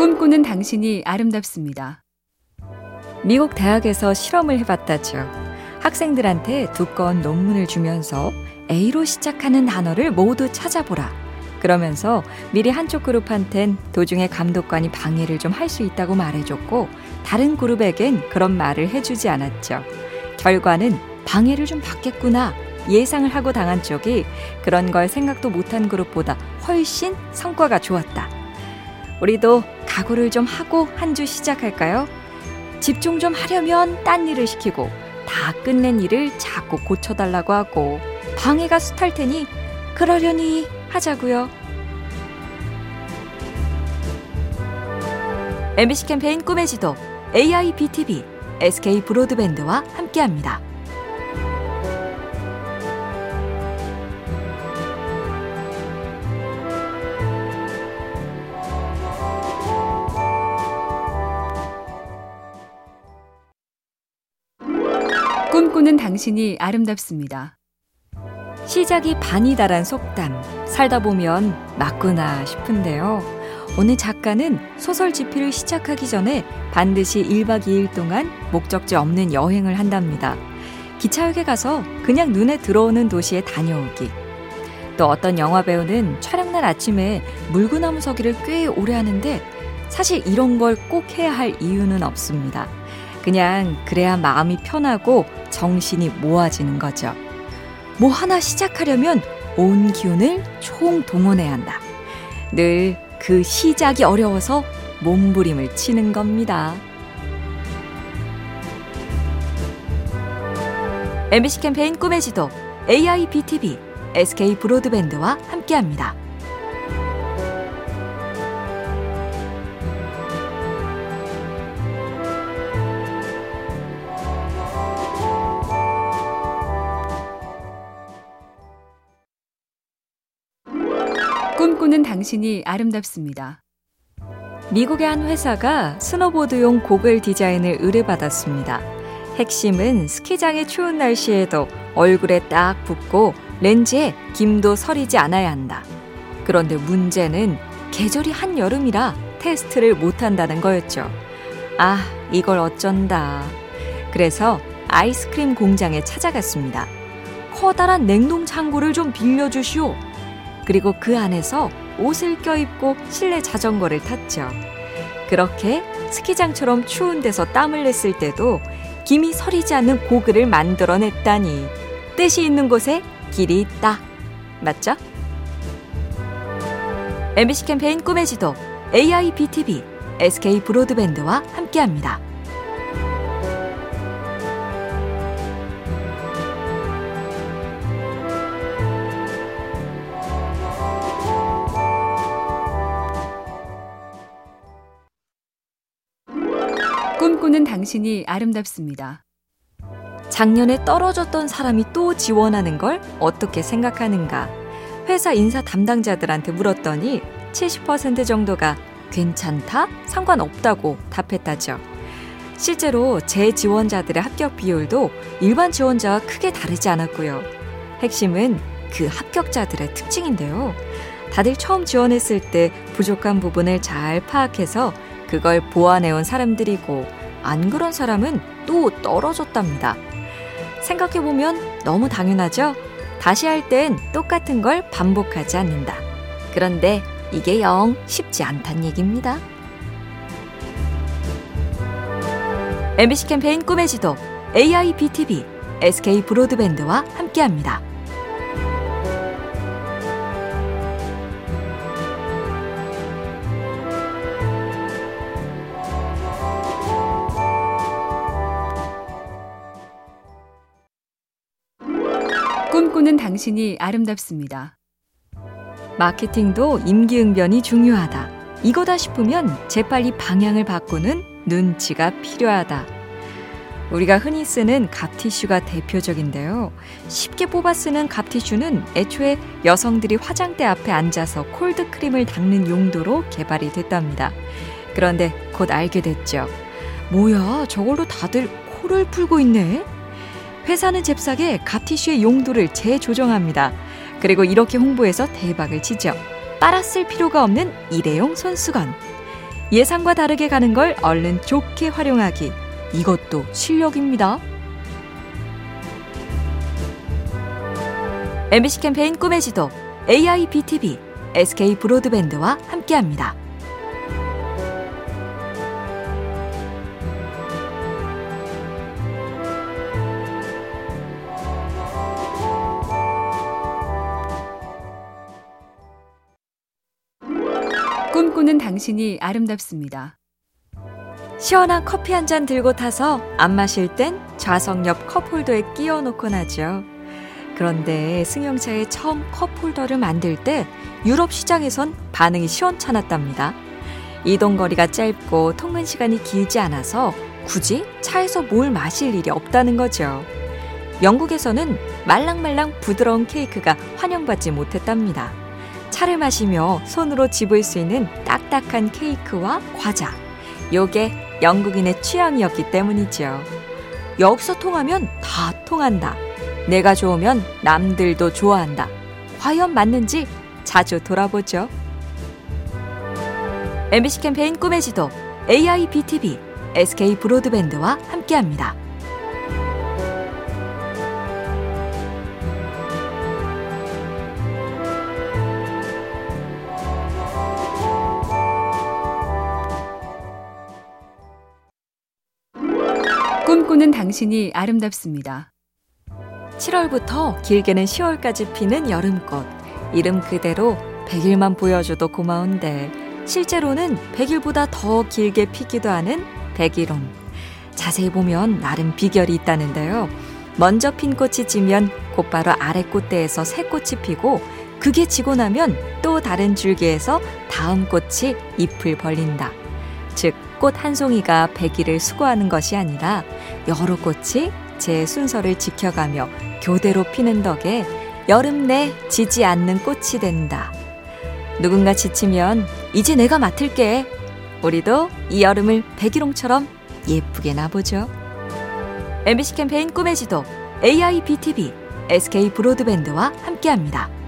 꿈꾸는 당신이 아름답습니다. 미국 대학에서 실험을 해봤다죠. 학생들한테 두꺼운 논문을 주면서 A로 시작하는 단어를 모두 찾아보라. 그러면서 미리 한쪽 그룹한텐 도중에 감독관이 방해를 좀 할 수 있다고 말해줬고 다른 그룹에겐 그런 말을 해주지 않았죠. 결과는 방해를 좀 받겠구나 예상을 하고 당한 쪽이 그런 걸 생각도 못한 그룹보다 훨씬 성과가 좋았다. 우리도 각오를 좀 하고 한 주 시작할까요? 집중 좀 하려면 딴 일을 시키고 다 끝낸 일을 자꾸 고쳐달라고 하고 방해가 숱할 테니 그러려니 하자고요. MBC 캠페인 꿈의 지도 AIBTV SK 브로드밴드와 함께합니다. 꿈꾸는 당신이 아름답습니다. 시작이 반이다란 속담. 살다 보면 맞구나 싶은데요. 오늘 작가는 소설 집필을 시작하기 전에 반드시 1박 2일 동안 목적지 없는 여행을 한답니다. 기차역에 가서 그냥 눈에 들어오는 도시에 다녀오기. 또 어떤 영화 배우는 촬영날 아침에 물구나무 서기를 꽤 오래 하는데 사실 이런 걸 꼭 해야 할 이유는 없습니다. 그냥 그래야 마음이 편하고 정신이 모아지는 거죠. 뭐 하나 시작하려면 온 기운을 총 동원해야 한다. 늘 그 시작이 어려워서 몸부림을 치는 겁니다. MBC 캠페인 꿈의 지도 AIBTV SK 브로드밴드와 함께합니다. 꿈꾸는 당신이 아름답습니다. 미국의 한 회사가 스노보드용 고글 디자인을 의뢰받았습니다. 핵심은 스키장의 추운 날씨에도 얼굴에 딱 붙고 렌즈에 김도 서리지 않아야 한다. 그런데 문제는 계절이 한여름이라 테스트를 못한다는 거였죠. 아, 이걸 어쩐다. 그래서 아이스크림 공장에 찾아갔습니다. 커다란 냉동 창고를 좀 빌려주시오. 그리고 그 안에서 옷을 껴입고 실내 자전거를 탔죠. 그렇게 스키장처럼 추운 데서 땀을 냈을 때도 김이 서리지 않는 고글을 만들어냈다니 뜻이 있는 곳에 길이 있다. 맞죠? MBC 캠페인 꿈의 지도 AIBTV SK 브로드밴드와 함께합니다. 꿈꾸는 당신이 아름답습니다. 작년에 떨어졌던 사람이 또 지원하는 걸 어떻게 생각하는가? 회사 인사 담당자들한테 물었더니 70% 정도가 괜찮다, 상관없다고 답했다죠. 실제로 재지원자들의 합격 비율도 일반 지원자와 크게 다르지 않았고요. 핵심은 그 합격자들의 특징인데요. 다들 처음 지원했을 때 부족한 부분을 잘 파악해서 그걸 보완해온 사람들이고 안 그런 사람은 또 떨어졌답니다. 생각해보면 너무 당연하죠? 다시 할 땐 똑같은 걸 반복하지 않는다. 그런데 이게 영 쉽지 않단 얘기입니다. MBC 캠페인 꿈의 지도 AIBTV SK 브로드밴드와 함께합니다. 꿈꾸는 당신이 아름답습니다. 마케팅도 임기응변이 중요하다. 이거다 싶으면 재빨리 방향을 바꾸는 눈치가 필요하다. 우리가 흔히 쓰는 갑티슈가 대표적인데요. 쉽게 뽑아 쓰는 갑티슈는 애초에 여성들이 화장대 앞에 앉아서 콜드크림을 닦는 용도로 개발이 됐답니다. 그런데 곧 알게 됐죠. 뭐야, 저걸로 다들 코를 풀고 있네? 회사는 잽싸게 갑티슈의 용도를 재조정합니다. 그리고 이렇게 홍보해서 대박을 치죠. 쓸 필요가 없는 일회용 손수건. 예상과 다르게 가는 걸 얼른 좋게 활용하기. 이것도 실력입니다. MBC 캠페인 꿈의 지도 AIBTV SK 브로드밴드와 함께합니다. 꿈꾸는 당신이 아름답습니다. 시원한 커피 한 잔 들고 타서 안 마실 땐 좌석 옆 컵홀더에 끼워 놓곤 하죠. 그런데 승용차에 처음 컵홀더를 만들 때 유럽 시장에선 반응이 시원찮았답니다. 이동 거리가 짧고 통근 시간이 길지 않아서 굳이 차에서 뭘 마실 일이 없다는 거죠. 영국에서는 말랑말랑 부드러운 케이크가 환영받지 못했답니다. 차를 마시며 손으로 집을 수 있는 딱딱한 케이크와 과자. 요게 영국인의 취향이었기 때문이죠. 여기서 통하면 다 통한다. 내가 좋으면 남들도 좋아한다. 과연 맞는지 자주 돌아보죠. MBC 캠페인 꿈의 지도 AIBTV SK 브로드밴드와 함께합니다. 꿈꾸는 당신이 아름답습니다. 7월부터 길게는 10월까지 피는 여름꽃. 이름 그대로 100일만 보여줘도 고마운데 실제로는 100일보다 더 길게 피기도 하는 백일홍. 자세히 보면 나름 비결이 있다는데요. 먼저 핀 꽃이 지면 곧바로 아래 꽃대에서 새 꽃이 피고 그게 지고 나면 또 다른 줄기에서 다음 꽃이 잎을 벌린다. 즉, 꽃 한 송이가 100일을 수고하는 것이 아니라 여러 꽃이 제 순서를 지켜가며 교대로 피는 덕에 여름 내 지지 않는 꽃이 된다. 누군가 지치면 이제 내가 맡을게. 우리도 이 여름을 백일홍처럼 예쁘게 나보죠. MBC 캠페인 꿈의 지도 AIBTV SK 브로드밴드와 함께합니다.